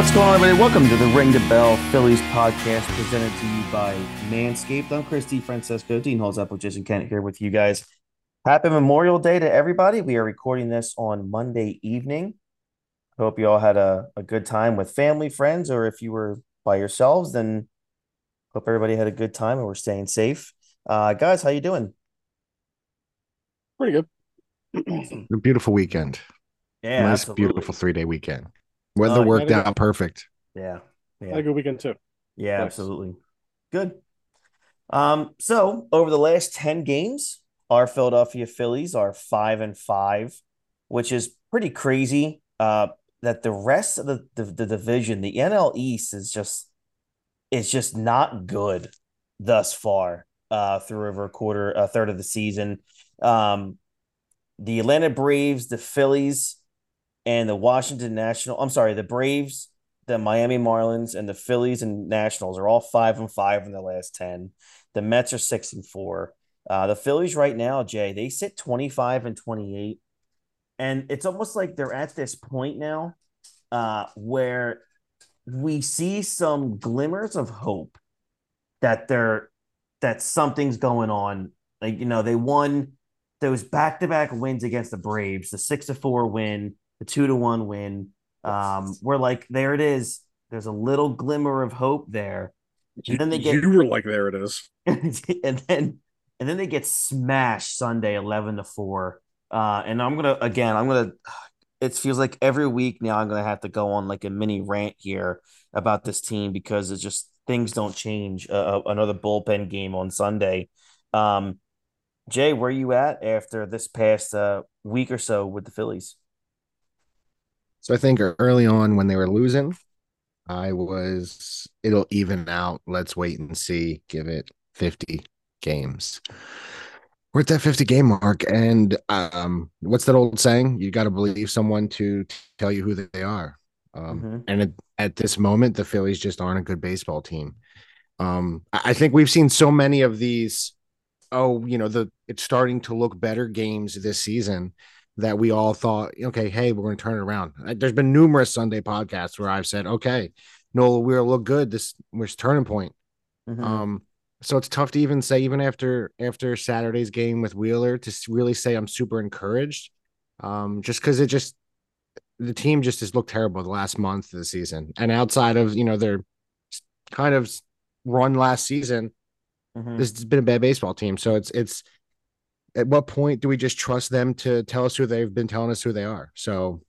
what's going on, everybody? Welcome to the Ring the Bell Phillies podcast presented to you by Manscaped. I'm Chris Francesco, Dean Hall's with Jason Kent here with you guys. Happy Memorial Day to everybody. We are recording this on Monday evening. I hope you all had a, a good time with family, friends, or if you were by yourselves, then hope everybody had a good time and we're staying safe. Uh, guys, how you doing? Pretty good. A beautiful weekend. Yeah, nice, absolutely. beautiful three day weekend. Weather Oh, worked out perfect. Yeah, Had yeah. a good weekend too. Yeah, Nice. absolutely. Good. Um, so over the last 10 games, our Philadelphia Phillies are five and five, which is pretty crazy. Uh, that the rest of the, the, the division, the NL East is just is just not good thus far, uh, through over a quarter, a third of the season. Um, the Atlanta Braves, the Phillies, and the Washington National. I'm sorry, the Braves, the Miami Marlins, and the Phillies and Nationals are all five and five in the last ten. The Mets are six and four. Uh, the Phillies right now, Jay, they sit 25 and 28. And it's almost like they're at this point now uh, where we see some glimmers of hope that they're that something's going on. Like, you know, they won those back-to-back wins against the Braves, the six to four win, the two to one win. Um, we're like, there it is. There's a little glimmer of hope there. And then they get You were like, there it is. and then and then they get smashed Sunday 11 to 4. Uh and I'm going to again, I'm going to it feels like every week now I'm going to have to go on like a mini rant here about this team because it's just things don't change. Uh, another bullpen game on Sunday. Um Jay, where are you at after this past uh, week or so with the Phillies? So I think early on when they were losing, I was it'll even out. Let's wait and see. Give it 50 games. We're at that 50 game mark. And um, what's that old saying? You got to believe someone to tell you who they are. Um, Mhm. And at, at this moment, the Phillies just aren't a good baseball team. Um, I I think we've seen so many of these. Oh, you know, the it's starting to look better games this season that we all thought, okay, hey, we're going to turn it around. There's been numerous Sunday podcasts where I've said, okay, no, we'll look good. This was turning point. Mhm. Um, so it's tough to even say, even after after Saturday's game with Wheeler, to really say I'm super encouraged. Um, just because it just the team just has looked terrible the last month of the season, and outside of you know their kind of run last season, Mhm. this has been a bad baseball team. So it's it's at what point do we just trust them to tell us who they've been telling us who they are? So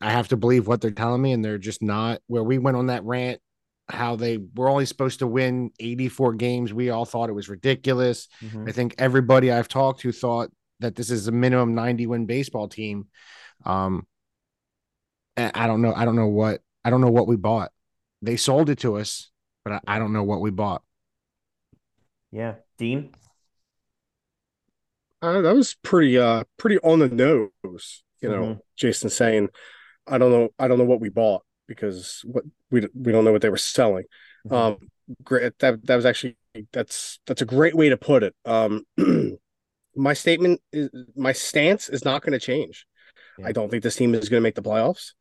I have to believe what they're telling me, and they're just not where we went on that rant. How they were only supposed to win 84 games. We all thought it was ridiculous. Mhm. I think everybody I've talked to thought that this is a minimum 90 win baseball team. Um, I don't know. I don't know what I don't know what we bought. They sold it to us, but I, I don't know what we bought. Yeah, Dean. Uh, that was pretty uh pretty on the nose. You know, Mhm. Jason saying, I don't know, I don't know what we bought because what we we don't know what they were selling. Mhm. Um, great. That that was actually that's that's a great way to put it. Um, my statement is my stance is not going to change. Yeah. I don't think this team is going to make the playoffs.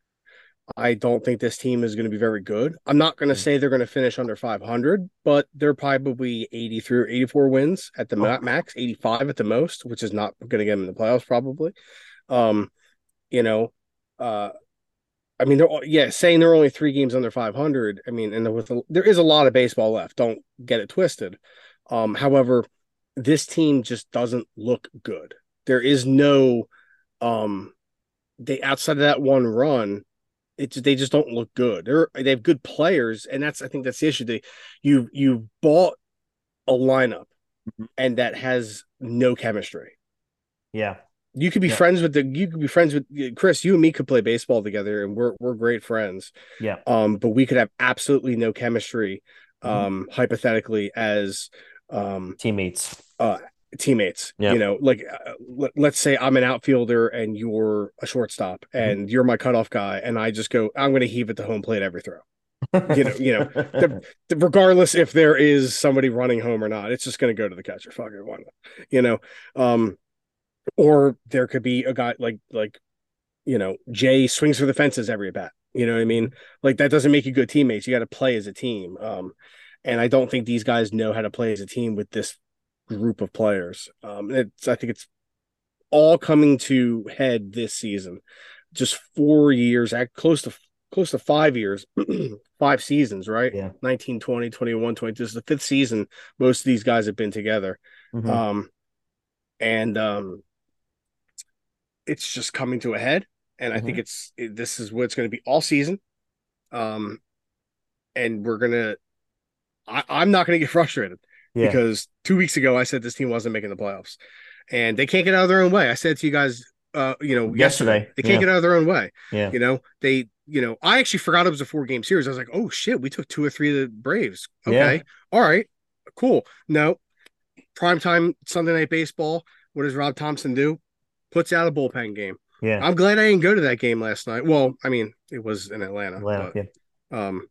I don't think this team is going to be very good. I'm not going to Mm. say they're going to finish under 500, but they're probably 80 through 84 wins at the Oh. max, 85 at the most, which is not going to get them in the playoffs probably. Um, you know, uh, I mean, they're all- yeah, saying they're only three games under 500. I mean, and there was a, there is a lot of baseball left. Don't get it twisted. Um, however, this team just doesn't look good. There is no, um, they outside of that one run, it's they just don't look good. They're they have good players, and that's I think that's the issue. They you you bought a lineup, Mhm. and that has no chemistry. Yeah. You could be Yeah. friends with the you could be friends with Chris. You and me could play baseball together, and we're we're great friends. Yeah. Um, but we could have absolutely no chemistry, Mhm. um, hypothetically as um Teammates. Teammates. Yeah. You know, like uh, let, let's say I'm an outfielder and you're a shortstop, Mm-hmm. and you're my cutoff guy, and I just go, I'm going to heave at the home plate every throw. You know, you know, the- regardless if there is somebody running home or not, it's just going to go to the catcher. Fuck it, why not? You know, um, or there could be a guy like like, you know, Jay swings for the fences every bat. You know what I mean? Like that doesn't make you good teammates. You got to play as a team. Um, and I don't think these guys know how to play as a team with this group of players. Um, it's I think it's all coming to head this season. Just four years, at close to close to five years, five seasons, right? Yeah. 19, 20, 21, 20. This is the fifth season most of these guys have been together. Mhm. Um, and um, it's just coming to a head. And I Mm-hmm. think it's it, this is what it's going to be all season. Um, and we're gonna. I'm not going to get frustrated yeah. because two weeks ago I said this team wasn't making the playoffs, and they can't get out of their own way. I said to you guys, uh, you know, Yesterday, they can't yeah. get out of their own way. yeah. You know, they, you know, I actually forgot it was a four game series. I was like, oh shit, we took two or three of the Braves. Okay, Yeah. all right, cool. No, primetime Sunday night baseball. What does Rob Thomson do? Puts out a bullpen game. Yeah. I'm glad I didn't go to that game last night. Well, I mean, it was in Atlanta, Atlanta, yeah. but, um,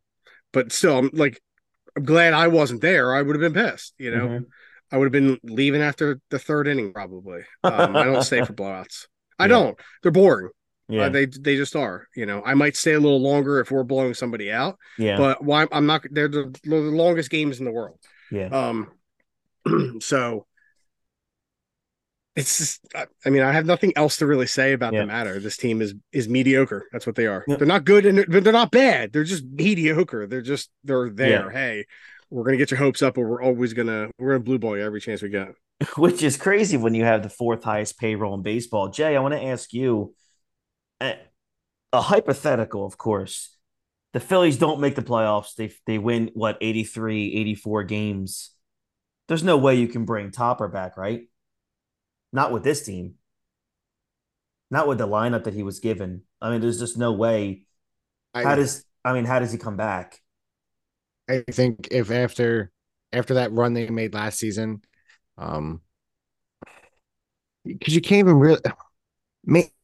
but still, I'm like, I'm glad I wasn't there. I would have been pissed. You know, Mhm. I would have been leaving after the third inning probably. Um, I don't stay for blowouts. I Yeah. don't. They're boring. Yeah. Uh, they they just are. You know, I might stay a little longer if we're blowing somebody out, yeah. but why? I'm not. They're the, they're the longest games in the world. yeah. Um, so it's just. I, mean, I have nothing else to really say about Yeah. the matter. This team is is mediocre. That's what they are. Yeah. They're not good and they're, they're not bad. They're just mediocre. They're just they're there. Hey, we're gonna get your hopes up, but we're always gonna we're gonna blue ball you every chance we get. which is crazy when you have the fourth highest payroll in baseball. Jay, I want to ask you a, a hypothetical, of course. The Phillies don't make the playoffs. They they win what 83, 84 games. There's no way you can bring Topper back, right? Not with this team. Not with the lineup that he was given. I mean, there's just no way. How does I mean, how does he come back? I think if after after that run they made last season, um, because you can't even really,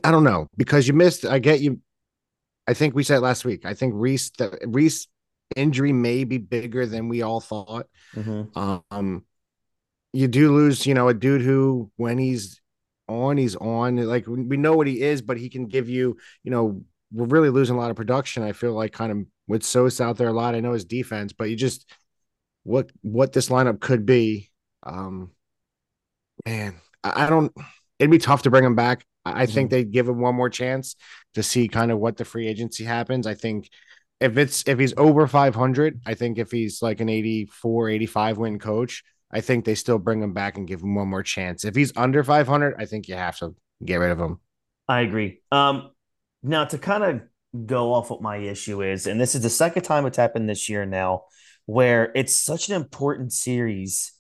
I don't know because you missed. I get you. I think we said last week. I think Rhys the Rhys injury may be bigger than we all thought. Mhm. Um, you do lose, you know, a dude who when he's on, he's on. Like we know what he is, but he can give you, you know, we're really losing a lot of production. I feel like kind of with Sosa out there a lot. I know his defense, but you just what what this lineup could be. Um, man, I, I don't. It'd be tough to bring him back. I, I think they'd give him one more chance to see kind of what the free agency happens. I think if it's if he's over 500 i think if he's like an 84 85 win coach i think they still bring him back and give him one more chance if he's under 500 i think you have to get rid of him I agree. Um, now to kind of go off what my issue is, and this is the second time it's happened this year now, where it's such an important series,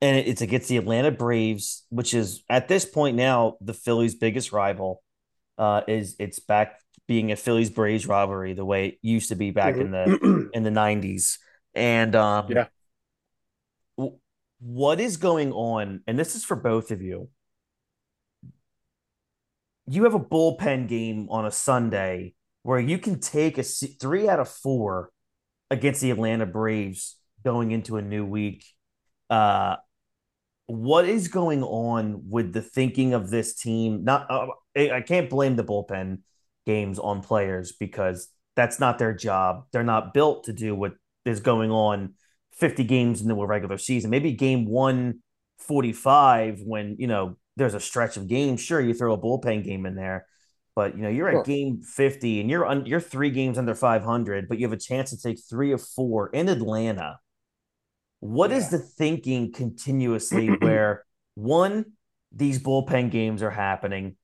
and it's against the Atlanta Braves, which is at this point now the Phillies' biggest rival. Uh, is it's back being a Phillies Braves rivalry the way it used to be back in the in the 90s. And um Yeah. What is going on? And this is for both of you. You have a bullpen game on a Sunday where you can take a 3 out of 4 against the Atlanta Braves going into a new week. Uh what is going on with the thinking of this team? Not uh, I can't blame the bullpen games on players because that's not their job. They're not built to do what is going on 50 games into a regular season. Maybe game 145 when, you know, there's a stretch of games, sure you throw a bullpen game in there. But you know, you're Sure. at game 50 and you're un- you're 3 games under 500, but you have a chance to take 3 of 4 in Atlanta. What is Yeah. the thinking continuously where one these bullpen games are happening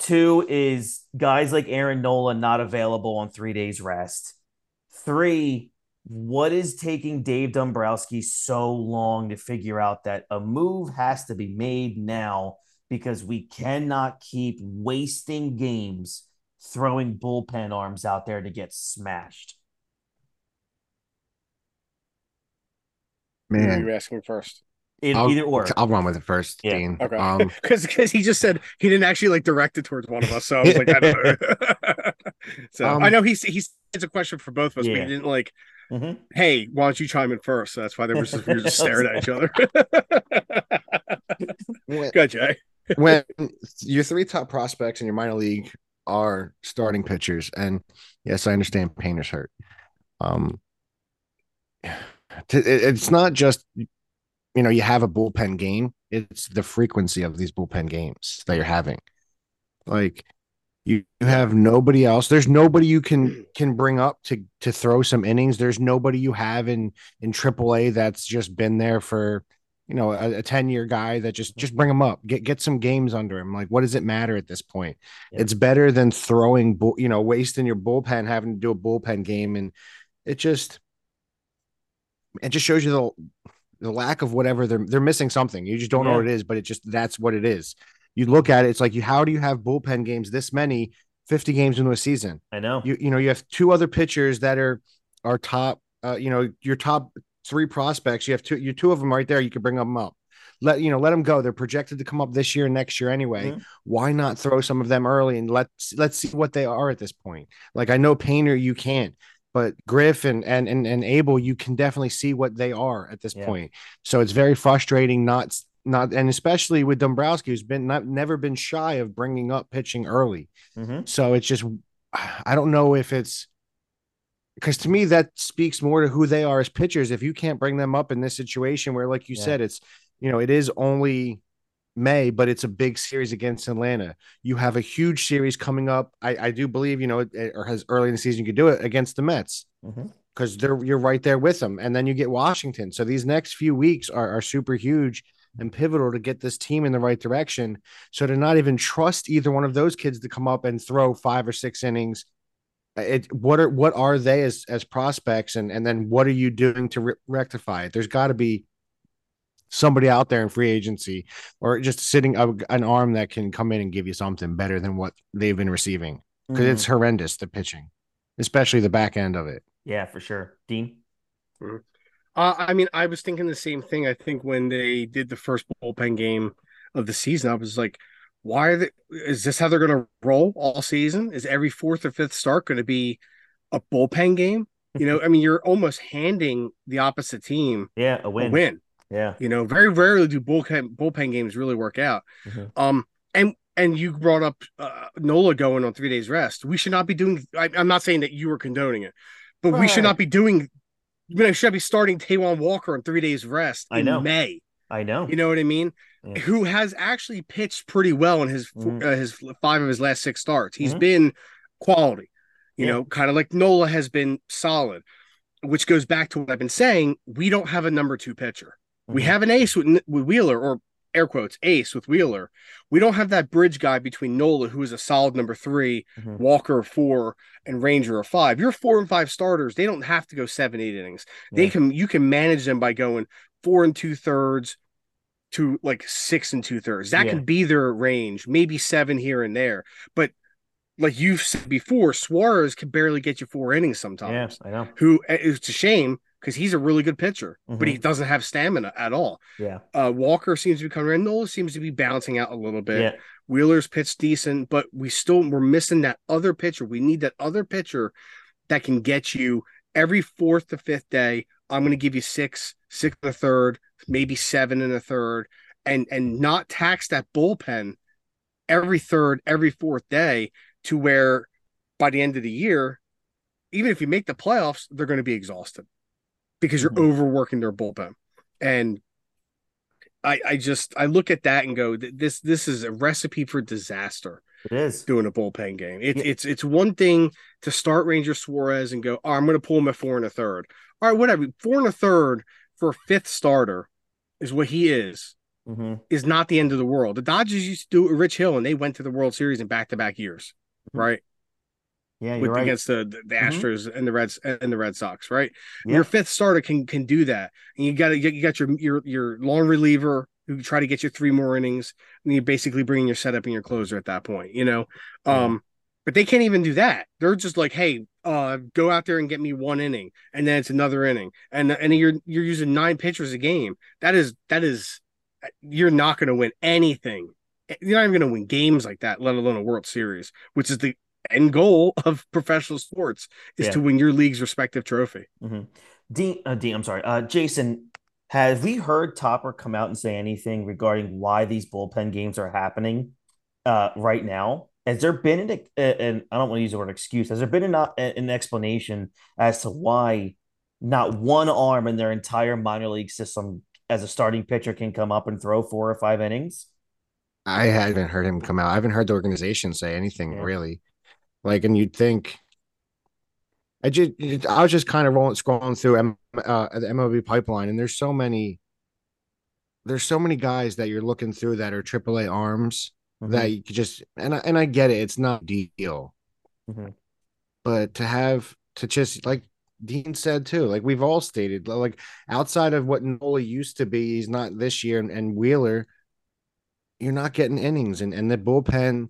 Two is guys like Aaron Nola not available on three days rest. Three, what is taking Dave Dombrowski so long to figure out that a move has to be made now because we cannot keep wasting games throwing bullpen arms out there to get smashed. Man you asking first? In I'll, either or. I'll run with it first Yeah. dean Okay. um Because because he just said he didn't actually like direct it towards one of us, so I was like, I don't know. so Um, I know he's he's it's a question for both of us, but Yeah. he didn't like, Mhm. hey, why don't you chime in first? So that's why they were just, we were just staring at each other. when, Good, Jay. when your three top prospects in your minor league are starting pitchers. And yes, I understand Painter's hurt. Um, it's not just you know you have a bullpen game; it's the frequency of these bullpen games that you're having. Like you, you have nobody else. There's nobody you can mm-hmm. can bring up to to throw some innings. There's nobody you have in in AAA that's just been there for you know a, a 10 year guy that just just bring him up. Get get some games under him. Like what does it matter at this point? Yeah. it's better than throwing you know wasting your bullpen having to do a bullpen game. And it just it just shows you the the lack of whatever. They're they're missing something. You just don't yeah. know what it is but it just that's what it is you look at it it's like you how do you have bullpen games this many 50 games into a season i know you you know you have two other pitchers that are are top uh, you know your top three prospects. You have two, you two of them right there. You can bring them up. Let you know, let them go. They're projected to come up this year, next year anyway. Mm-hmm. Why not throw some of them early and let's let's see what they are at this point. Like I know Painter, you can't, but Griff and and and, and Abel, you can definitely see what they are at this yeah. point. So it's very frustrating not not and especially with Dombrowski, who's been not never been shy of bringing up pitching early. Mm-hmm. So it's just I don't know if it's because to me that speaks more to who they are as pitchers. If you can't bring them up in this situation where, like you yeah. said, it's you know it is only May, but it's a big series against Atlanta. You have a huge series coming up. I, I do believe you know, it, or has early in the season you could do it against the Mets because mm-hmm. they're you're right there with them, and then you get Washington. So these next few weeks are are super huge and pivotal to get this team in the right direction. So to not even trust either one of those kids to come up and throw five or six innings it what are what are they as as prospects and and then what are you doing to re- rectify it there's got to be somebody out there in free agency or just sitting a, an arm that can come in and give you something better than what they've been receiving because mm-hmm. it's horrendous the pitching especially the back end of it yeah for sure dean mm-hmm. Uh, i mean i was thinking the same thing i think when they did the first bullpen game of the season i was like why are they, is this how they're going to roll all season? Is every fourth or fifth start going to be a bullpen game? You know, I mean, you're almost handing the opposite team yeah a win. A win. Yeah, you know, very rarely do bullpen bullpen games really work out. Mm-hmm. Um, and and you brought up uh, Nola going on three days rest. We should not be doing. I, am not saying that you were condoning it, but right. we should not be doing. You know, should be starting Taijuan Walker on three days rest. I know May. I know. You know what I mean? Yeah. Who has actually pitched pretty well in his mm-hmm. uh, his five of his last six starts. He's mm-hmm. been quality. You yeah. know, kind of like Nola has been solid, which goes back to what I've been saying. We don't have a number two pitcher. Mm-hmm. We have an ace with, with Wheeler, or air quotes ace with Wheeler. We don't have that bridge guy between Nola, who is a solid number 3 mm-hmm. Walker four, and Ranger a five. Your four and five starters, they don't have to go seven, eight innings. Yeah. They can you can manage them by going four and two thirds, to like six and two thirds. That yeah. can be their range, maybe seven here and there. But like you've said before, Suarez can barely get you four innings sometimes. Yeah, I know. Who eh, it's a shame because he's a really good pitcher, mm-hmm. but he mm-hmm. doesn't have stamina at all. Yeah. Uh, Walker seems to be coming in. Nola seems to be bouncing out a little bit. Yeah. Wheeler's pitch decent, but we still we're missing that other pitcher. We need that other pitcher that can get you every fourth to fifth day. I'm going to give you six, six and a third, maybe seven and a third, and and not tax that bullpen every third, every fourth day to where by the end of the year, even if you make the playoffs, they're going to be exhausted because you're mm-hmm. overworking their bullpen. And I, I just I look at that and go, this this is a recipe for disaster. It is doing a bullpen game. It, yeah. It's it's one thing to start Ranger Suarez and go, oh, I'm going to pull him at four and a third. All right, whatever. Four and a third for a fifth starter is what he is, mm-hmm. is not the end of the world. The Dodgers used to do Rich Hill, and they went to the World Series in back to back years, mm-hmm. right? Yeah, you're right. against the the, the mm-hmm. Astros and the Reds and the Red Sox, right? Yeah. Your fifth starter can can do that, and you got to you got your your your long reliever who try to get you three more innings, and you're basically bringing your setup and your closer at that point, you know. Um, but they can't even do that. They're just like, hey, uh, go out there and get me one inning, and then it's another inning, and and you're you're using nine pitchers a game. That is that is, you're not going to win anything. You're not even going to win games like that, let alone a World Series, which is the end goal of professional sports is yeah. to win your league's respective trophy. Mm-hmm. Dean, uh, Dean, I'm sorry, uh, Jason. Have we heard Topper come out and say anything regarding why these bullpen games are happening uh, right now? Has there been an, and I don't want to use the word excuse, has there been an, an explanation as to why not one arm in their entire minor league system as a starting pitcher can come up and throw four or five innings? I haven't heard him come out. I haven't heard the organization say anything yeah. really. Like, and you'd think I just I was just kind of rolling scrolling through M, uh, the MLB pipeline, and there's so many there's so many guys that you're looking through that are AAA arms mm-hmm. that you could just and I, and I get it, it's not deal, mm-hmm. but to have to just like Dean said too, like we've all stated, like outside of what Nola used to be, he's not this year, and, and Wheeler, you're not getting innings, and and the bullpen,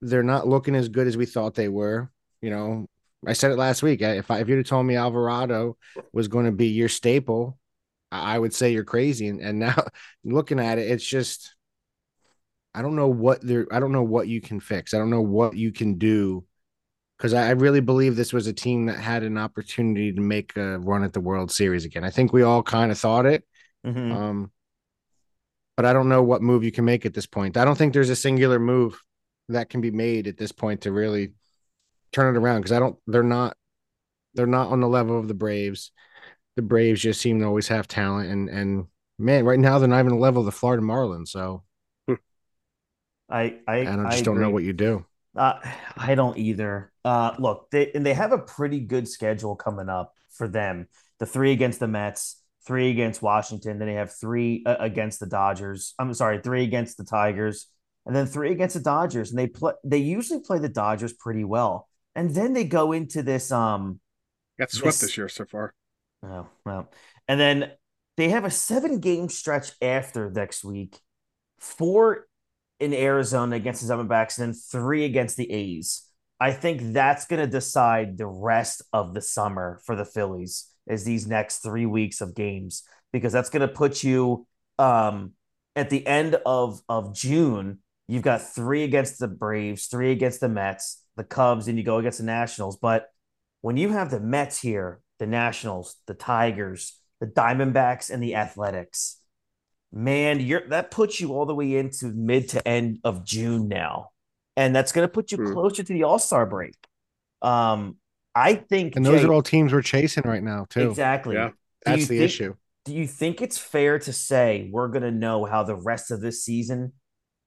they're not looking as good as we thought they were. You know, I said it last week. If I, if you'd have told me Alvarado was going to be your staple, I would say you're crazy. And, and now looking at it, it's just I don't know what there. I don't know what you can fix. I don't know what you can do because I, I, really believe this was a team that had an opportunity to make a run at the World Series again. I think we all kind of thought it. Mm-hmm. Um, but I don't know what move you can make at this point. I don't think there's a singular move that can be made at this point to really turn it around because I don't. They're not. They're not on the level of the Braves. The Braves just seem to always have talent, and and man, right now they're not even the level of the Florida Marlins. So, I I, I just I don't know what you do. Uh, I don't either. Uh, look, they and they have a pretty good schedule coming up for them. The three against the Mets, three against Washington, then they have three uh, against the Dodgers. I'm sorry, three against the Tigers, and then three against the Dodgers. And they play. They usually play the Dodgers pretty well and then they go into this um got swept this, this year so far. Oh well, and then they have a seven game stretch after next week, four in Arizona against the Diamondbacks, and then three against the A's. I think that's going to decide the rest of the summer for the Phillies is these next three weeks of games because that's going to put you um, at the end of of June. You've got three against the Braves, three against the Mets, the Cubs and you go against the Nationals. But when you have the Mets here, the Nationals, the Tigers, the Diamondbacks, and the Athletics, man, you're that puts you all the way into mid to end of June now. And that's going to put you hmm. closer to the All Star break. Um, I think, and those Jay, are all teams we're chasing right now, too. Exactly. Yeah, that's the think, issue. Do you think it's fair to say we're going to know how the rest of this season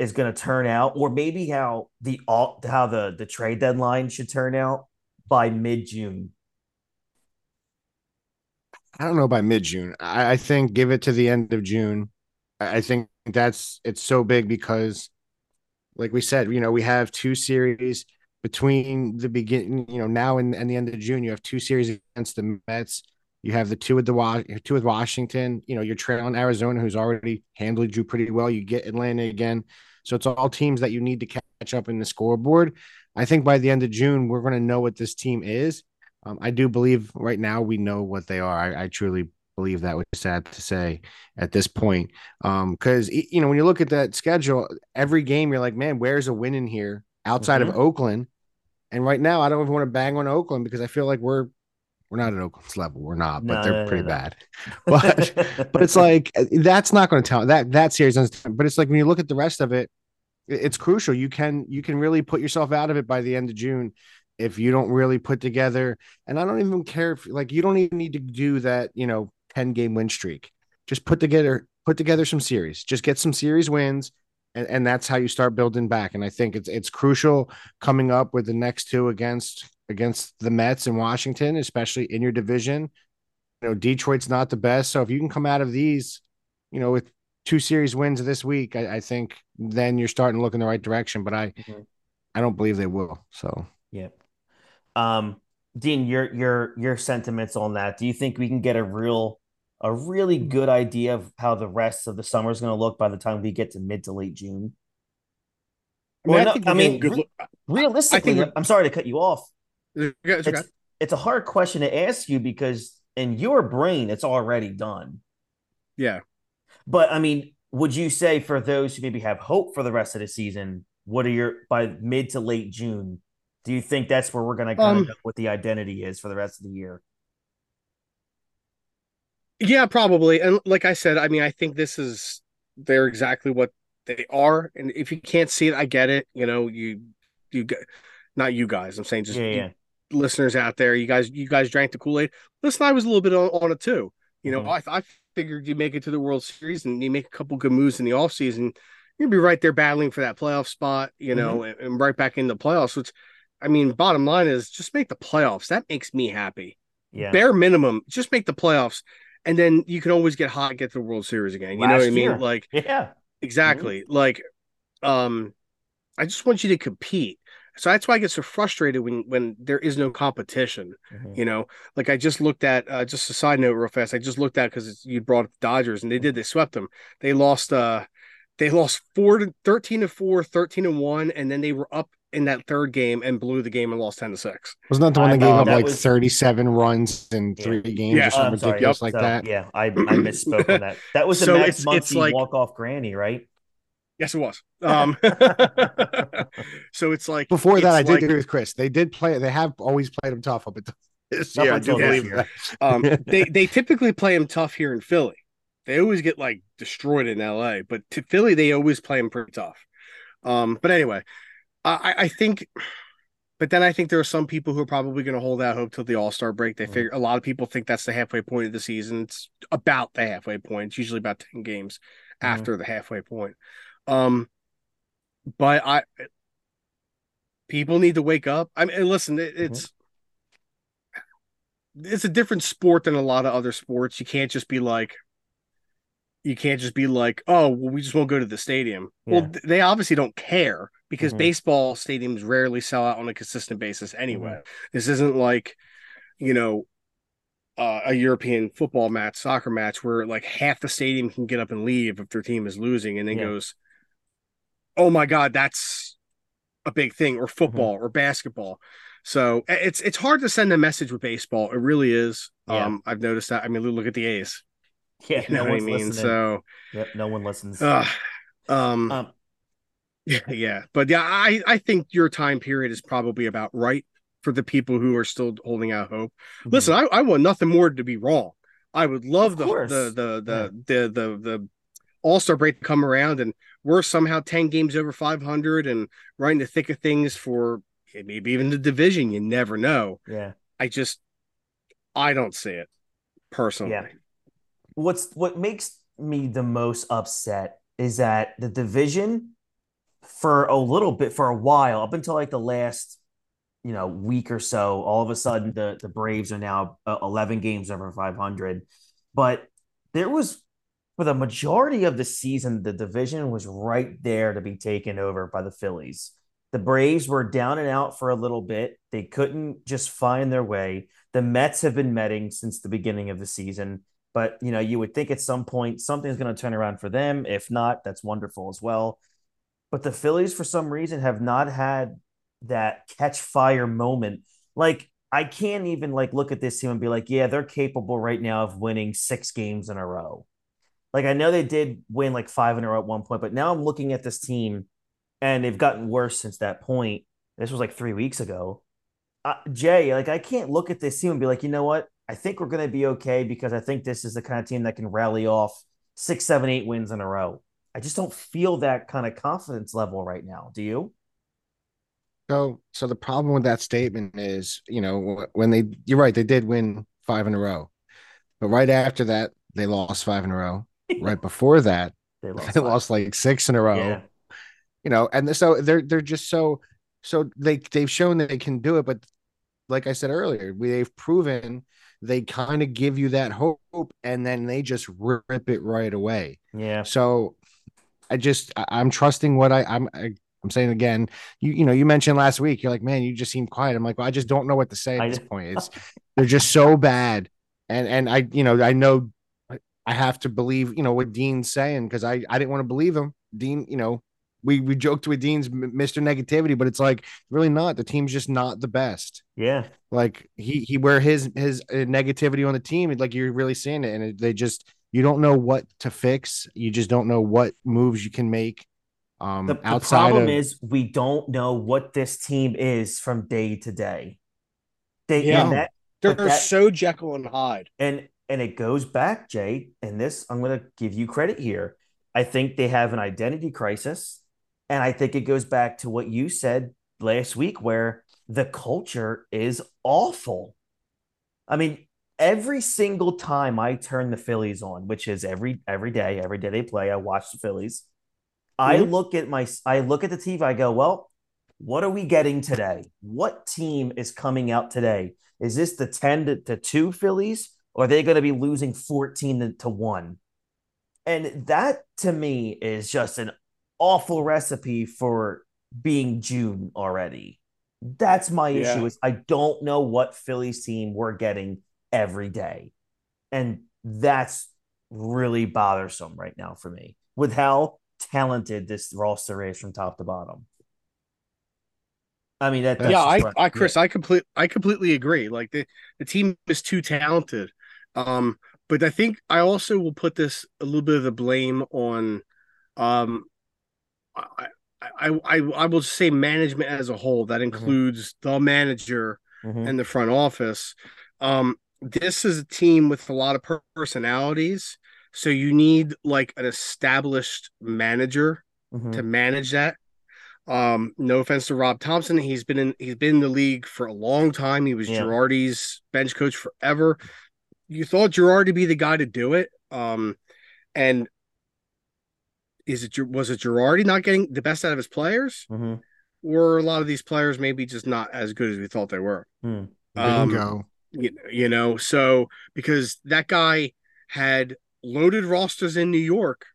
is going to turn out, or maybe how the how the the trade deadline should turn out by mid June. I don't know by mid June. I, I, think give it to the end of June. I, I think that's it's so big because, like we said, you know, we have two series between the beginning, you know, now and, and the end of June. You have two series against the Mets. You have the two with the two with Washington. You know, you're trailing Arizona, who's already handled you pretty well. You get Atlanta again, so it's all teams that you need to catch up in the scoreboard. I think by the end of June, we're going to know what this team is. Um, I do believe right now we know what they are. I, I truly believe that was sad to say at this point. Because um, you know, when you look at that schedule, every game you're like, man, where's a win in here outside mm-hmm. of Oakland? And right now, I don't even want to bang on Oakland because I feel like we're we're not at Oakland's level. We're not, but no, they're no, pretty no, bad. But but it's like eh, that's not going to tell that that series. But it's like when you look at the rest of it, it's crucial. You can you can really put yourself out of it by the end of June if you don't really put together. And I don't even care if like you don't even need to do that. You know, ten game win streak. Just put together put together some series. Just get some series wins. And, and that's how you start building back. And I think it's it's crucial coming up with the next two against against the Mets in Washington, especially in your division. You know, Detroit's not the best. So if you can come out of these, you know, with two series wins this week, I, I think then you're starting to look in the right direction. But I mm-hmm. I don't believe they will. So yeah. Um, Dean, your your your sentiments on that. Do you think we can get a real a really good idea of how the rest of the summer is going to look by the time we get to mid to late June? I mean, well, I, I mean re- realistically, I am sorry to cut you off it's, it's a hard question to ask you because in your brain it's already done. Yeah. But I mean, would you say for those who maybe have hope for the rest of the season, what are your by mid to late June? Do you think that's where we're going to kind um, of know what the identity is for the rest of the year? Yeah, probably. And like I said, I mean, I think this is they're exactly what they are. And if you can't see it, I get it. You know, you you get not you guys. I'm saying just Yeah, yeah. listeners out there. You guys, you guys drank the Kool Aid. Listen, I was a little bit on, on it too. You know, Mhm. I I figured you make it to the World Series and you make a couple good moves in the offseason, you'd be right there battling for that playoff spot. You know, and, and right back in the playoffs. Which, I mean, bottom line is just make the playoffs. That makes me happy. Yeah. Bare minimum, just make the playoffs, and then you can always get hot, get to the World Series again. You know Last what I mean? Like Yeah. Exactly. Like, um, I just want you to compete. So that's why I get so frustrated when when there is no competition. Mhm. You know, like I just looked at uh, just a side note real fast. I just looked at because you brought up the Dodgers and they did they swept them. They lost uh they lost four to 13 to 4, 13 to 1, and then they were up in that third game and blew the game and lost 10 to 6. Wasn't that the one I that gave know, up that like was- 37 runs in Yeah. three games Yeah. or something Oh, ridiculous Yep. like So, that? Yeah, I, I misspoke on that. That was the So Max it's- it's Muncy like- walk off granny, right? Yes, it was. Um so it's like Before that, I did like- agree with Chris. They did play. They have always played them tough up until this Up year. I do believe that. Um, they they typically play them tough here in Philly. They always get like destroyed in LA, but to Philly they always play them pretty tough. Um, but anyway, I, I think, but then I think there are some people who are probably going to hold out hope till the All Star break. They Mhm. figure a lot of people think that's the halfway point of the season. It's about the halfway point. It's usually about ten games Mhm. after the halfway point. Um, but I, people need to wake up. I mean, listen, it, it's it's a different sport than a lot of other sports. You can't just be like, you can't just be like, oh, well, we just won't go to the stadium. Well, th- they obviously don't care because Mhm. baseball stadiums rarely sell out on a consistent basis anyway. This isn't like, you know, uh, a European football match, soccer match, where like half the stadium can get up and leave if their team is losing, and then Yeah. goes, "Oh my god, that's a big thing," or football or basketball. So it's it's hard to send a message with baseball. It really is. Yeah. Um, I've noticed that. I mean, look at the A's. Yeah, You know no what I mean? listening. So, yep, no one listens. uh, um, um, yeah, yeah, but yeah, I I think your time period is probably about right for the people who are still holding out hope. mhm. Listen, I, I want nothing more to be wrong. I would love Of the, the the the the the the All Star break to come around, and we're somehow ten games over five hundred, and right in the thick of things for maybe even the division. You never know. yeah. I just I don't see it personally. Yeah. What's what makes me the most upset is that the division for a little bit for a while up until like the last you know week or so all of a sudden the the braves are now uh, 11 games over 500 but there was for the majority of the season the division was right there to be taken over by the phillies. The braves were down and out for a little bit. They couldn't just find their way. The mets have been metting since the beginning of the season but you know, you would think at some point something's going to turn around for them. If not, that's wonderful as well. But the Phillies, for some reason, have not had that catch fire moment. Like I can't even like look at this team and be like, yeah, they're capable right now of winning six games in a row. Like I know they did win like five in a row at one point, but now I'm looking at this team and they've gotten worse since that point. This was like three weeks ago. Uh, Jay, like I can't look at this team and be like, you know what? I think we're going to be okay because I think this is the kind of team that can rally off six, seven, eight wins in a row. I just don't feel that kind of confidence level right now. Do you? So, so the problem with that statement is, you know, when they, you're right, they did win five in a row, but right after that, they lost five in a row. Right before that, They lost. they lost like six in a row. Yeah. You know, and so they're they're just so so they they've shown that they can do it, but like I said earlier, we, they've proven they kind of give you that hope, and then they just rip it right away. Yeah. So I just I, I'm trusting what I I'm I, I'm saying again. You you know you mentioned last week you're like man you just seem quiet. I'm like well I just don't know what to say at I this point. It's they're just so bad, and and I you know I know I- I have to believe you know what Dean's saying because I I didn't want to believe him. Dean you know we we joked with Dean's Mr. Negativity, but it's like really not. The team's just not the best. Yeah. Like he he where his his uh, negativity on the team, like you're really seeing it, and it, they just you don't know what to fix. You just don't know what moves you can make. Um, The, the problem of is we don't know what this team is from day to day. They Yeah. and that They're that- so Jekyll and Hyde. and and it goes back, Jay, and this I'm going to give you credit here. I think they have an identity crisis, and I think it goes back to what you said last week where the culture is awful. I mean, every single time I turn the Phillies on, which is every every day, every day they play, I watch the Phillies. I Mhm. look at my I look at the TV, I go, well, what are we getting today? What team is coming out today? Is this the 10 to, to 2 Phillies? Or are they going to be losing 14 to, to 1? And that to me is just an awful recipe for being June already. That's my Yeah. issue is I don't know what Phillies team we're getting every day. And that's really bothersome right now for me with how talented this roster is from top to bottom. I mean that. yeah, I, I, Chris, I complete, I completely agree. Like the the team is too talented. Um, but I think I also will put this a little bit of the blame on, um, I, I, I, I will say management as a whole. That includes the manager Mhm. and the front office. Um, this is a team with a lot of personalities, so you need like an established manager Mhm. to manage that. Um, no offense to Rob Thomson, he's been in he's been in the league for a long time. He was Yeah. Girardi's bench coach forever. You thought Girardi be the guy to do it. Um, and is it was it Girardi not getting the best out of his players, Mhm. or a lot of these players maybe just not as good as we thought they were? Hmm. Um, Bingo. you, you know so because that guy had loaded rosters in new york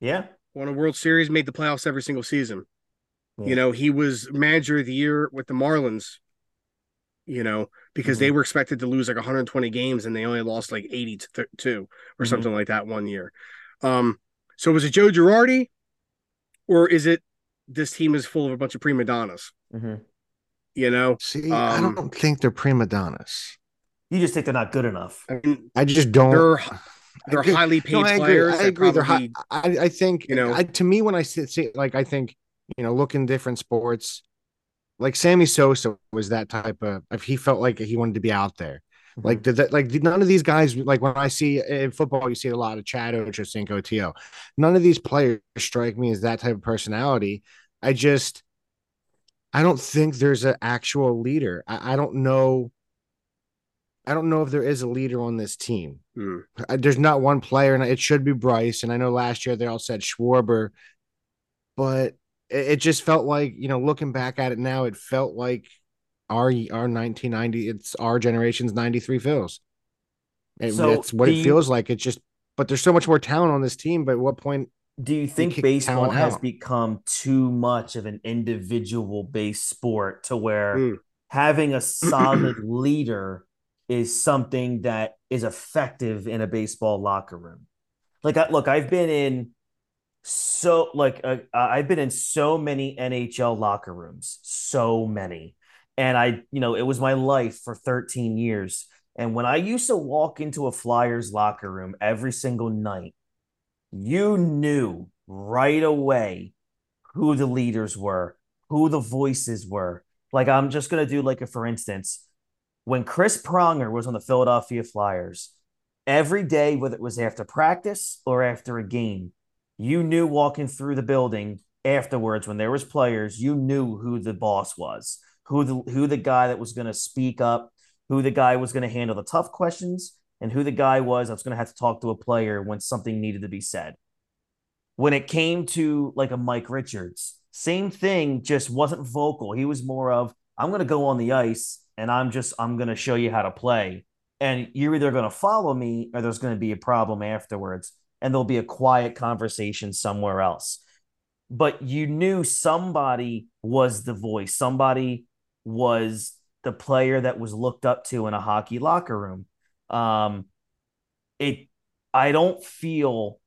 Yeah. won a world series made the playoffs every single season Yeah. you know he was manager of the year with the marlins you know because they were expected to lose like 120 games and they only lost like 80 to th- 2 or Mhm. something like that one year um so was it joe girardi or is it this team is full of a bunch of prima donnas Mhm. you know See, I um, don't think they're prima donnas. You just think they're not good enough. I mean, I just don't. they're they're agree. highly paid No, I agree. players I that agree. They're high. I, I think you know- I, to me when I see, see like I think you know look in different sports, like Sammy Sosa was that type of. If he felt like he wanted to be out there, like did that like none of these guys like when I see in football you see a lot of Chad Ochocinco Tio. None of these players strike me as that type of personality. I just I don't think there's an actual leader. I, I don't know. I don't know if there is a leader on this team. Hmm. Uh, There's not one player, and it should be Bryce. And I know last year they all said Schwarber, but it, it just felt like you know, looking back at it now, it felt like our our 1990. It's our generation's 93 feels. And So, that's what do it feels like. It's just, but there's so much more talent on this team. But at what point? Do you think baseball has out. become too much of an individual based sport to where Mm. having a solid leader is something that is effective in a baseball locker room? Like, I, look, I've been in so like uh, I've been in so many NHL locker rooms, so many, and I, you know, it was my life for 13 years. And when I used to walk into a Flyers locker room every single night, you knew right away who the leaders were, who the voices were. Like I'm just gonna do like a for instance, when Chris Pronger was on the Philadelphia Flyers, every day, whether it was after practice or after a game, you knew walking through the building afterwards when there was players, you knew who the boss was, who the who the guy that was gonna speak up, who the guy was gonna handle the tough questions, and who the guy was that's gonna have to talk to a player when something needed to be said when it came to like a Mike Richards, same thing, just wasn't vocal. He was more of, I'm going to go on the ice and I'm just, I'm going to show you how to play. And you're either going to follow me or there's going to be a problem afterwards. And there'll be a quiet conversation somewhere else. But you knew somebody was the voice, somebody was the player that was looked up to in a hockey locker room. Um, it, I don't feel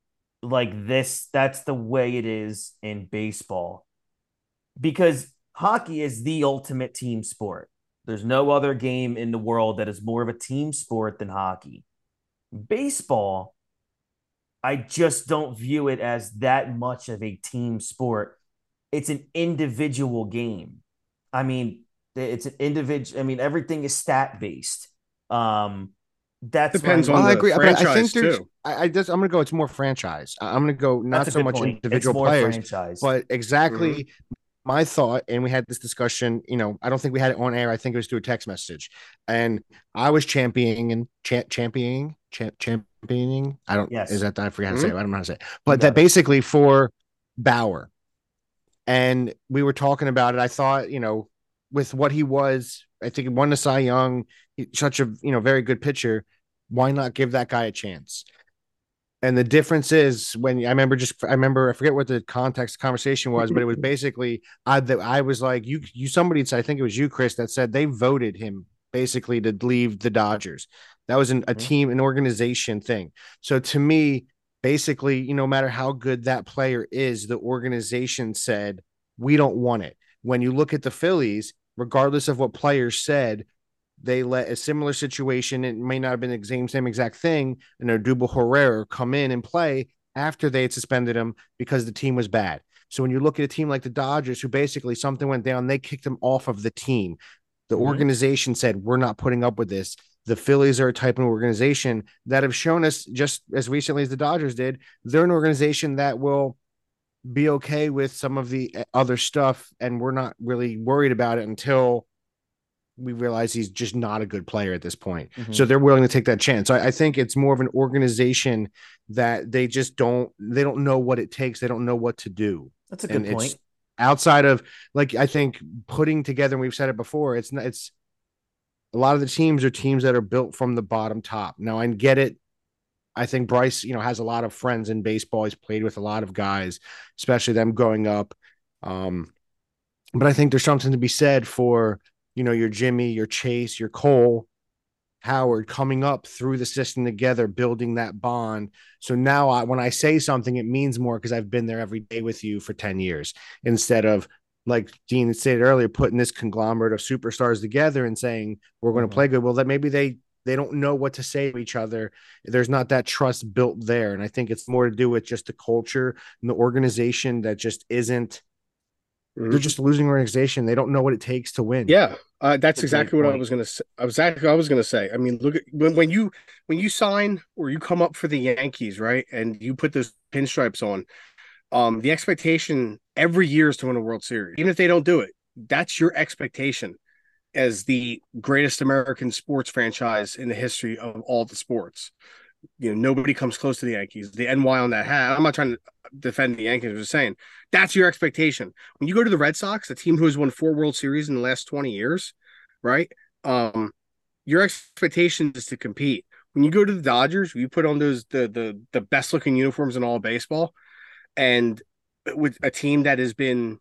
like this that's the way it is in baseball. Because hockey is the ultimate team sport. There's no other game in the world that is more of a team sport than hockey. Baseball i just don't view it as that much of a team sport. It's an individual game. I mean it's an individual i mean everything is stat based um that's Depends on Well, I the agree, but I franchise think there's. too. I, I just I'm gonna go. It's more franchise. I- I'm gonna go not so much point. individual it's more players, franchise but exactly my thought, and we had this discussion, you know, I don't think we had it on air. I think it was through a text message. And I was championing and cha- championing, cha- championing. I don't, Yes. is that, I forgot Mhm. to say it. I don't know how to say it. But that it. basically for Bauer. And we were talking about it. I thought, you know, with what he was, I think he won the Cy Young, he- such a, you know, very good pitcher. Why not give that guy a chance? And the difference is when I remember just I remember I forget what the context conversation was, but it was basically I that I was like you you somebody said I think it was you Chris that said they voted him basically to leave the Dodgers. That was an, a Mhm. team an organization thing. So to me, basically, you know, no matter how good that player is, the organization said we don't want it. When you look at the Phillies, regardless of what players said, they let a similar situation. It may not have been the same same exact thing. And Odubel Herrera come in and play after they had suspended him because the team was bad. So when you look at a team like the Dodgers, who basically something went down, they kicked them off of the team. The Mhm. organization said, "We're not putting up with this." The Phillies are a type of organization that have shown us just as recently as the Dodgers did. They're an organization that will be okay with some of the other stuff, and we're not really worried about it until we realize he's just not a good player at this point. Mhm. So they're willing to take that chance. I, I think it's more of an organization that they just don't they don't know what it takes. They don't know what to do. That's a good and point. it's outside of like I think putting together, and we've said it before, it's not it's a lot of the teams are teams that are built from the bottom top. Now I get it. I think Bryce, you know, has a lot of friends in baseball. He's played with a lot of guys, especially them growing up. Um, but I think there's something to be said for, you know, your Jimmy, your Chase, your Cole, Howard coming up through the system together, building that bond. So now I, when I say something, it means more because I've been there every day with you for 10 years instead of like Dean said earlier, putting this conglomerate of superstars together and saying, we're going to Mhm. play good. Well, that maybe they, they don't know what to say to each other. There's not that trust built there. And I think it's more to do with just the culture and the organization that just isn't, they're just losing organization. They don't know what it takes to win. Yeah, uh, that's That's exactly what I was gonna say. I was exactly I was gonna say. I mean, look at when when you when you sign or you come up for the Yankees, right, and you put those pinstripes on. Um, the expectation every year is to win a World Series, even if they don't do it. That's your expectation as the greatest American sports franchise in the history of all the sports. You know, nobody comes close to the Yankees. The NY on that hat. I'm not trying to defend the Yankees. I'm just saying that's your expectation. When you go to the Red Sox, a team who has won four World Series in the last 20 years, right? Um, your expectation is to compete. When you go to the Dodgers, you put on those the the the best looking uniforms in all baseball, and with a team that has been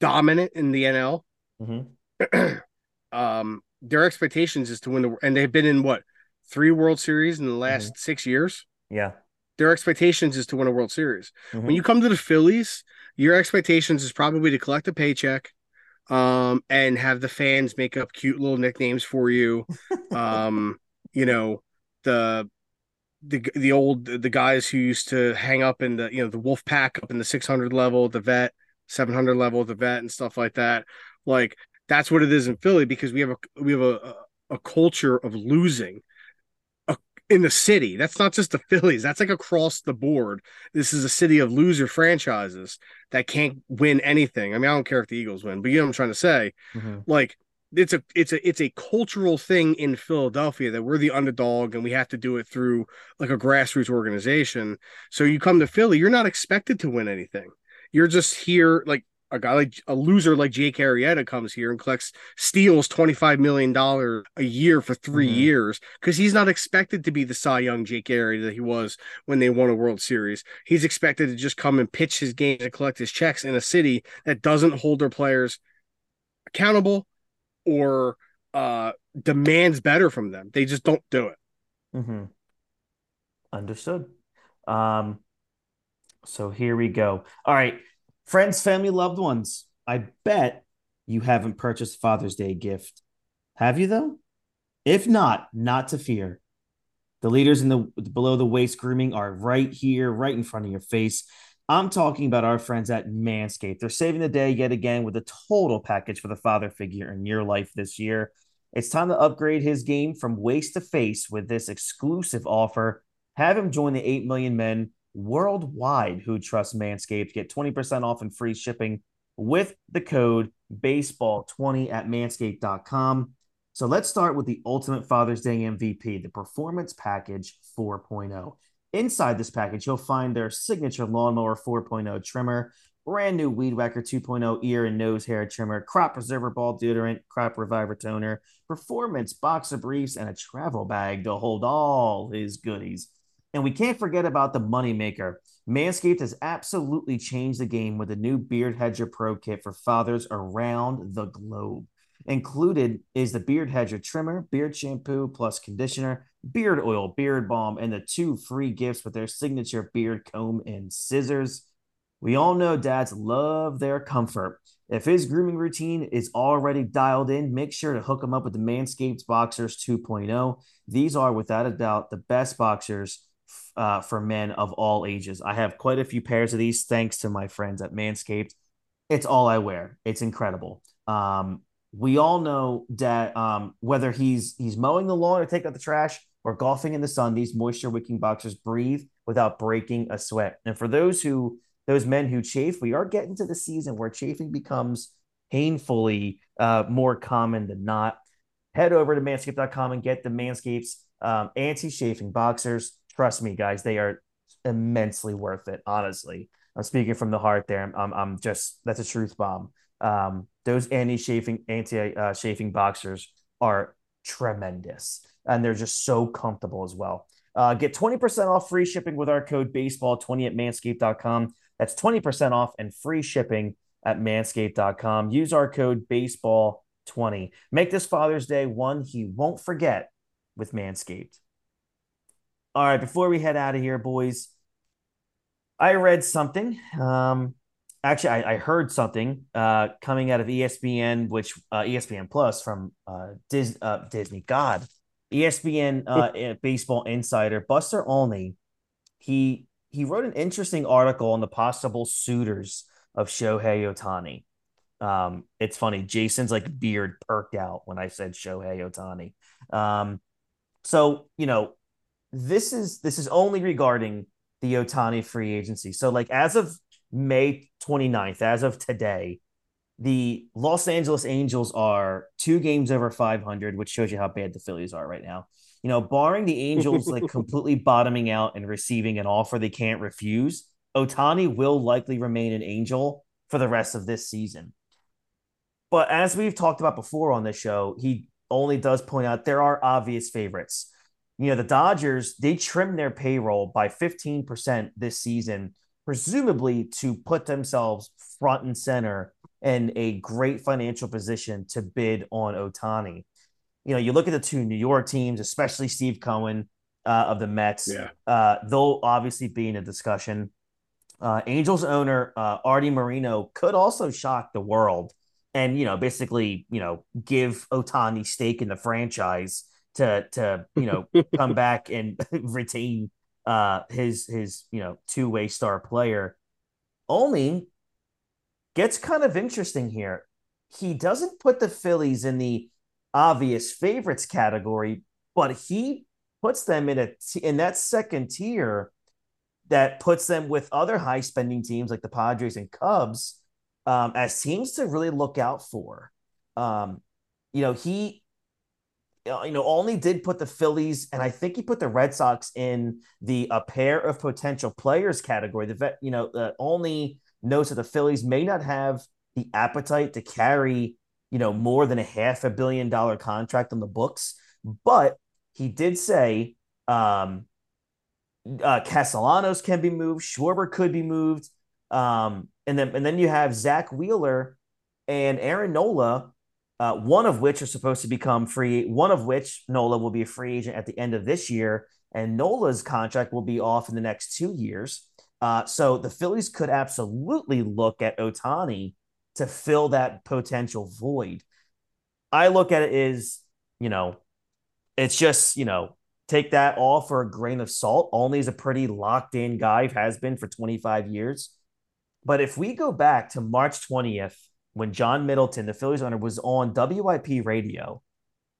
dominant in the NL, Mhm. um, their expectations is to win the and they've been in what three World Series in the last six years. Yeah. Their expectations is to win a World Series. Mhm. When you come to the Phillies, your expectations is probably to collect a paycheck, um, and have the fans make up cute little nicknames for you. um, you know, the the the old the guys who used to hang up in the you know the Wolf Pack up in the 600 level, the vet 700 level, the vet and stuff like that. Like that's what it is in Philly because we have a we have a a, culture of losing in the city. That's not just the Phillies. That's like across the board. This is a city of loser franchises that can't win anything. I mean, I don't care if the Eagles win, but you know what I'm trying to say. Mhm. Like it's a it's a it's a cultural thing in Philadelphia that we're the underdog and we have to do it through like a grassroots organization. So you come to Philly, you're not expected to win anything. You're just here like a guy like a loser like Jake Arrieta comes here and collects steals twenty five million dollars a year for 3 Mhm. years because he's not expected to be the Cy Young Jake Arrieta that he was when they won a World Series. He's expected to just come and pitch his game and collect his checks in a city that doesn't hold their players accountable or uh demands better from them. They just don't do it. Mm-hmm. Understood. Um, so here we go. All right, friends, family, loved ones. I bet you haven't purchased Father's Day gift. Have you though? If not, not to fear. The leaders in the below the waist grooming are right here, right in front of your face. I'm talking about our friends at Manscaped. They're saving the day yet again with a total package for the father figure in your life this year. It's time to upgrade his game from waist to face with this exclusive offer. Have him join the 8 million men worldwide who trust Manscaped. Get 20% off and free shipping with the code baseball20 at manscaped.com. So let's start with the Ultimate Father's Day MVP, the Performance Package 4.0. Inside this package, you'll find their signature Lawnmower 4.0 trimmer, brand new Weed Whacker 2.0 ear and nose hair trimmer, Crop Preserver Ball deodorant, Crop Reviver toner, performance boxer briefs, and a travel bag to hold all his goodies. And we can't forget about the moneymaker. Manscaped has absolutely changed the game with a new Beard Hedger Pro kit for fathers around the globe. Included is the Beard Hedger trimmer, beard shampoo plus conditioner, beard oil, beard balm, and the two free gifts with their signature beard comb and scissors. We all know dads love their comfort. If his grooming routine is already dialed in, make sure to hook him up with the Manscaped Boxers 2.0. These are, without a doubt, the best boxers uh, for men of all ages. I have quite a few pairs of these thanks to my friends at Manscaped. It's all I wear. It's incredible. Um, we all know that um, whether he's he's mowing the lawn or taking out the trash or golfing in the sun, these moisture wicking boxers breathe without breaking a sweat. And for those who those men who chafe, we are getting to the season where chafing becomes painfully uh, more common than not. Head over to manscaped.com and get the Manscaped's um, anti-chafing boxers. Trust me, guys, they are immensely worth it. Honestly, I'm speaking from the heart. There, I'm, I'm just that's a truth bomb. Um, those anti-chafing anti-chafing uh, boxers are tremendous, and they're just so comfortable as well. Uh, get 20% off free shipping with our code baseball20 at manscaped.com. That's 20% off and free shipping at manscaped.com. Use our code baseball20. Make this Father's Day one he won't forget with Manscaped. All right, before we head out of here, boys, I read something. Um, actually, I, I heard something uh, coming out of ESPN, which uh, ESPN Plus from uh, Dis- uh, Disney. God, ESPN uh, Baseball Insider Buster Olney. He he wrote an interesting article on the possible suitors of Shohei Ohtani. Um, it's funny. Jason's like beard perked out when I said Shohei Ohtani. Um, so you know, this is this is Olney regarding the Ohtani free agency. So like as of May 29th, as of today, the Los Angeles Angels are two games over 500, which shows you how bad the Phillies are right now. You know, barring the Angels like completely bottoming out and receiving an offer they can't refuse, Ohtani will likely remain an Angel for the rest of this season. But as we've talked about before on this show, he only does point out there are obvious favorites. You know, the Dodgers, they trimmed their payroll by 15% this season, presumably to put themselves front and center in a great financial position to bid on Ohtani. You know, you look at the two New York teams, especially Steve Cohen uh, of the Mets. Yeah. Uh, they'll obviously be in a discussion. Uh, Angels owner uh, Arte Moreno could also shock the world and, you know, basically, you know, give Ohtani stake in the franchise to, to you know, come back and retain uh, his, his, you know, two way star player. Only gets kind of interesting here. He doesn't put the Phillies in the obvious favorites category, but he puts them in a in that second tier that puts them with other high spending teams like the Padres and Cubs um, as teams to really look out for. Um, you know, he you know Olney did put the Phillies and I think he put the Red Sox in the a pair of potential players category. The vet, you know, the Olney notes that the Phillies may not have the appetite to carry, you know, more than a half a billion dollar contract on the books. But he did say um, uh, Castellanos can be moved, Schwarber could be moved, um, and then and then you have Zack Wheeler and Aaron Nola, uh, one of which are supposed to become free. One of which Nola will be a free agent at the end of this year, and Nola's contract will be off in the next two years. Uh, so the Phillies could absolutely look at Ohtani to fill that potential void. I look at it as, you know, it's just, you know, take that all for a grain of salt. Olney is a pretty locked in guy, has been for 25 years. But if we go back to March 20th, when John Middleton, the Phillies owner, was on WIP radio,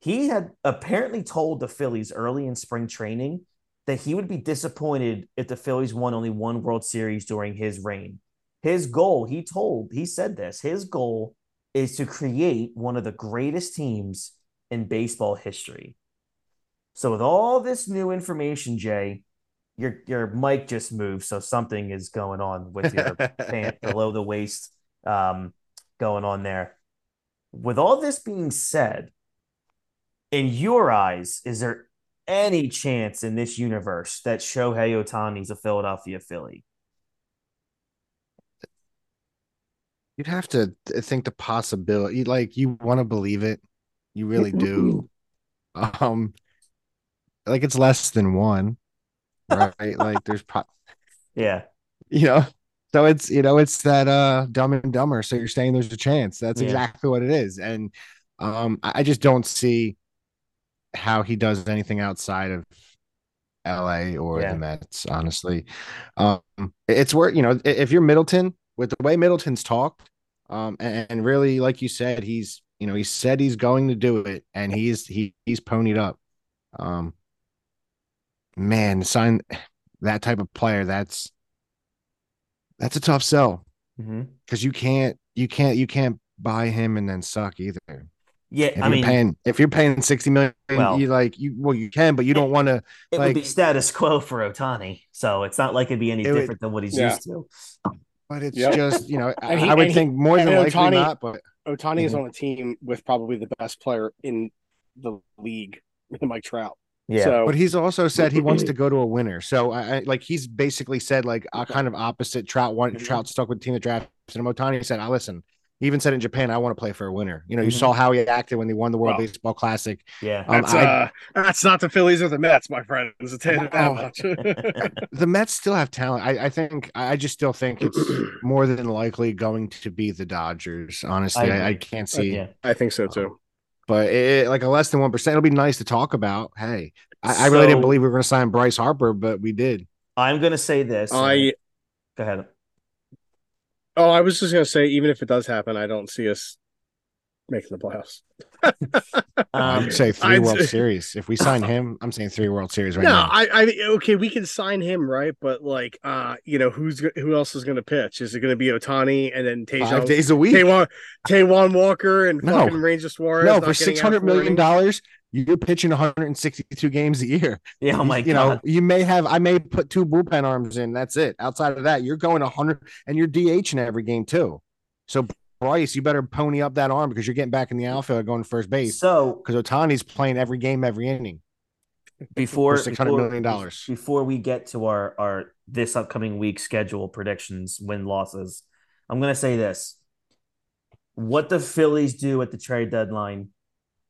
he had apparently told the Phillies early in spring training that he would be disappointed if the Phillies won only one World Series during his reign. his goal, he told, he said this, his goal is to create one of the greatest teams in baseball history. So with all this new information, Jay, your your mic just moved, so something is going on with your pant below the waist um, going on there. With all this being said, in your eyes, is there any chance in this universe that Shohei Ohtani's a Philadelphia Philly? You'd have to think the possibility, like you want to believe it, you really do. um, like it's less than one, right? like there's, pro- yeah, you know, so it's you know it's that uh dumb and dumber. So you're saying there's a chance. That's Yeah. exactly what it is, and um, I just don't see how he does anything outside of LA or Yeah. the Mets, honestly. Um, it's where, you know, if you're Middleton, with the way Middleton's talked, um, and, and really, like you said, he's, you know, he said he's going to do it and he's, he, he's ponied up. Um, man, sign that type of player, that's, that's a tough sell Mhm. because you can't, you can't, you can't buy him and then suck either. yeah. If I you're mean, paying, if you're paying 60 million, Well- you like, you, well, you can, but you don't want to, it would be status quo for Ohtani, so it's not like it'd be any It would- different than what he's Yeah. used to. But it's Yep. just, you know, I, he- I would he- think more than and likely Ohtani- not, but Ohtani is Mhm. on a team with probably the best player in the league, Mike Trout. Yeah. So but he's also said he wants to go to a winner. So I, I like he's basically said like a kind of opposite Trout one Mhm. Trout stuck with the team that drafted and Ohtani said, I listen. He even said in Japan, I want to play for a winner. You know, you Mhm. saw how he acted when they won the World Well, Baseball Classic. yeah. Um, that's I- uh that's not the Phillies or the Mets, my friend. It's a ten Oh. much. The Mets still have talent. I, I think I just still think it's more than likely going to be the Dodgers. Honestly, I I, I, can't see. yeah. I think so too. But it, like a less than one percent, it'll be nice to talk about. Hey, I, I really didn't believe we were going to sign Bryce Harper, but we did. I'm gonna say this. I go ahead. oh, I was just gonna say, even if it does happen, I don't see us making the playoffs. Um, I'd say 3 I'd World say- Series. If we sign him, I'm saying three World Series right no, now. I, I okay, we can sign him, right? But like, uh, you know, who's who else is gonna pitch? Is it gonna be Ohtani and then Five Tayshawn, days a week. Taijuan, Taijuan Walker and No. fucking Ranger Suarez? No, for getting six out hundred for million innings? dollars, you're pitching 162 games a year. yeah. Oh my you god. know, you may have. I may put two bullpen arms in. That's it. Outside of that, you're going 100, and you're DH in every game too. So Bryce, you better pony up that arm because you're getting back in the outfield, going to first base. so Because Otani's playing every game, every inning. before $600 million. before we get to our our this upcoming week schedule predictions win losses i'm going to say this what the phillies do at the trade deadline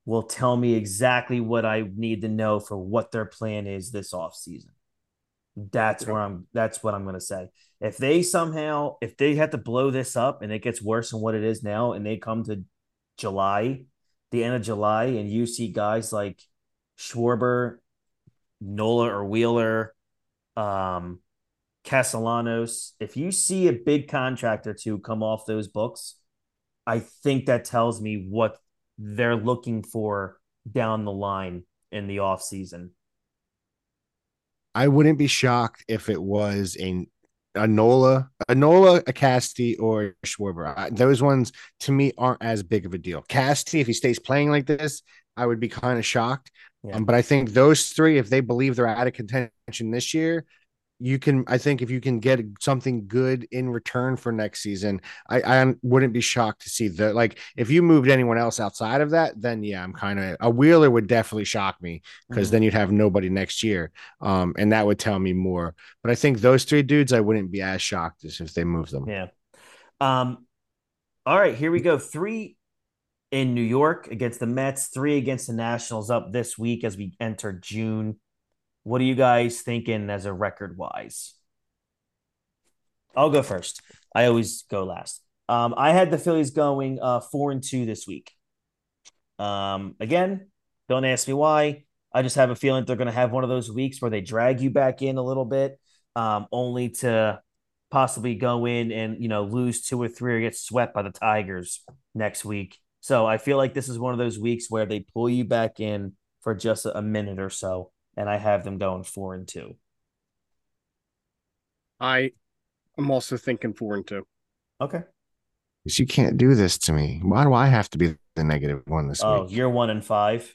will tell me exactly what i need to know for what their plan is this offseason that's where i'm that's what i'm going to say if they somehow if they have to blow this up and it gets worse than what it is now and they come to july the end of july and you see guys like schwarber Nola or Wheeler, um, Castellanos. If you see a big contract or two come off those books, I think that tells me what they're looking for down the line in the offseason. I wouldn't be shocked if it was a a Nola, a Nola, a Casti, or Schwarber. I- Those ones to me aren't as big of a deal. Casti, if he stays playing like this, I would be kind of shocked. Yeah. Um, but I think those three, if they believe they're out of contention this year, you can. I think if you can get something good in return for next season, I, I wouldn't be shocked to see the like. If you moved anyone else outside of that, then yeah, I'm kind of a Wheeler would definitely shock me because Mhm. then you'd have nobody next year, um, and that would tell me more. But I think those three dudes, I wouldn't be as shocked as if they moved them. Yeah. Um, all right, here we go. Three in New York against the Mets, three against the Nationals up this week as we enter June. What are you guys thinking as a record wise? I'll go first. I always go last. Um, I had the Phillies going uh four and two this week. Um, again, don't ask me why. I just have a feeling they're going to have one of those weeks where they drag you back in a little bit, um, only to possibly go in and you know lose two or three or get swept by the Tigers next week. So I feel like this is one of those weeks where they pull you back in for just a minute or so, and I have them going four and two. I I'm also thinking four and two. Okay. Because you can't do this to me. Why do I have to be the negative one this Oh, week? Oh, you're one and five.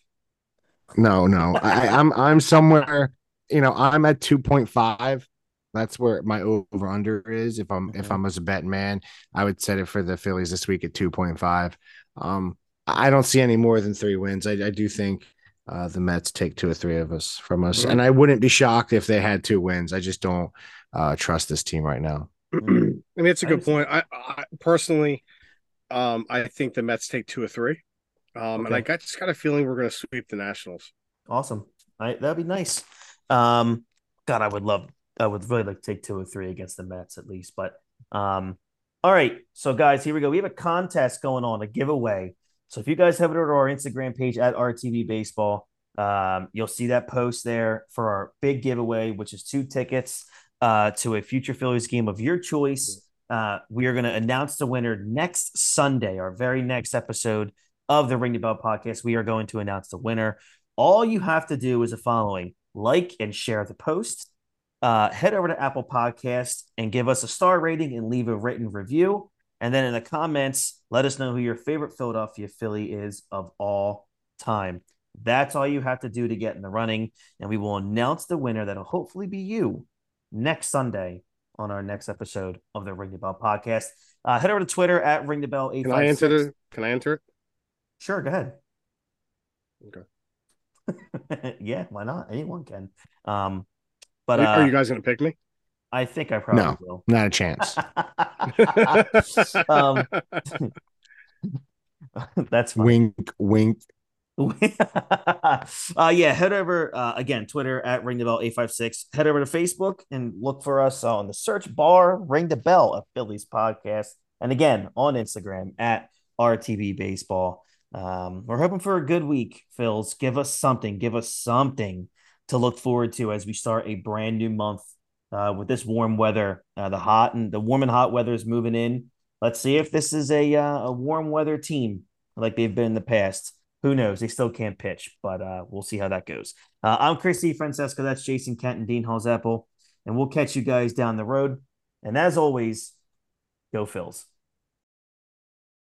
No, no. I, I'm I'm somewhere, you know, I'm at 2.5. That's where my over under is. If I'm if Mhm. I'm as a bet man, I would set it for the Phillies this week at 2.5. Um, I don't see any more than three wins. I, I do think uh, the Mets take two or three of us from us, Mhm. and I wouldn't be shocked if they had two wins. I just don't uh, trust this team right now. I mean, it's a good point. I, I personally, um, I think the Mets take two or three, um, and I got just got a feeling we're going to sweep the Nationals. Awesome. I, that'd be nice. Um, God, I would love, I would really like to take two or three against the Mets at least. But um, all right. So, guys, here we go. We have a contest going on, a giveaway. So, if you guys head over to our Instagram page at RTB Baseball, um, you'll see that post there for our big giveaway, which is two tickets uh, to a future Phillies game of your choice. Uh, we are going to announce the winner next Sunday, our very next episode of the Ring the Bell podcast. We are going to announce the winner. All you have to do is the following like and share the post. Uh, head over to Apple Podcast and give us a star rating and leave a written review. And then in the comments, let us know who your favorite Philadelphia Philly is of all time. That's all you have to do to get in the running. And we will announce the winner that'll hopefully be you next Sunday on our next episode of the Ring the Bell podcast. Uh, head over to Twitter at Ring the Bell. Can I enter the? Can I enter it? Sure, go ahead. Okay. yeah, why not? Anyone can. Um, but Are uh, you guys going to pick me? I think I probably No. will. Not a chance. um, that's wink, wink. uh, yeah, head over uh, again, Twitter at Ring the Bell 856. Head over to Facebook and look for us on the search bar, Ring the Bell, a Phillies podcast. And again, on Instagram at RTB Baseball. Um, we're hoping for a good week, Phils. Give us something, give us something to look forward to as we start a brand new month uh, with this warm weather. Uh, the hot and the warm and hot weather is moving in. Let's see if this is a uh, a warm weather team like they've been in the past. Who knows? They still can't pitch, but uh, we'll see how that goes. Uh, I'm Christy Francesco. That's Jason Kent and Dean Halls Apple. And we'll catch you guys down the road. And as always, go Phils.